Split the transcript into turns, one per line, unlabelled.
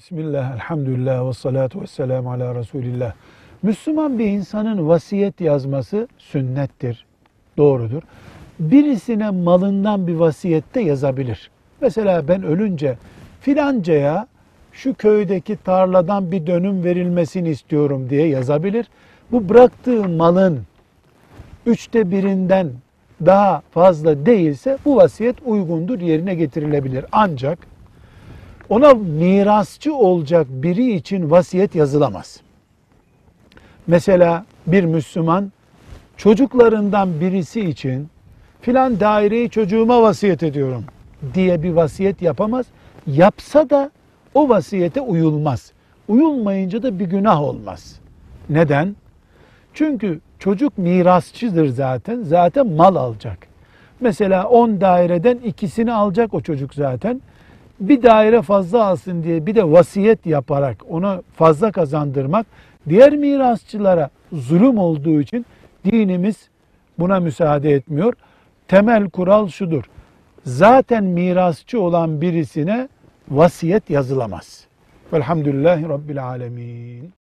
Bismillah, elhamdülillah ve salatu ve selamu ala Resulillah. Müslüman bir insanın vasiyet yazması sünnettir, doğrudur. Birisine malından bir vasiyette yazabilir. Mesela ben ölünce filancaya şu köydeki tarladan bir dönüm verilmesini istiyorum diye yazabilir. Bu bıraktığı malın üçte birinden daha fazla değilse bu vasiyet uygundur, yerine getirilebilir. Ancak ona mirasçı olacak biri için vasiyet yazılamaz. Mesela bir Müslüman çocuklarından birisi için filan daireyi çocuğuma vasiyet ediyorum diye bir vasiyet yapamaz. Yapsa da o vasiyete uyulmaz. Uyulmayınca da bir günah olmaz. Neden? Çünkü çocuk mirasçıdır zaten. Zaten mal alacak. Mesela 10 daireden ikisini alacak o çocuk zaten. Bir daire fazla alsın diye bir de vasiyet yaparak ona fazla kazandırmak diğer mirasçılara zulüm olduğu için dinimiz buna müsaade etmiyor. Temel kural şudur. Zaten mirasçı olan birisine vasiyet yazılamaz. Velhamdülillahi Rabbil Alemin.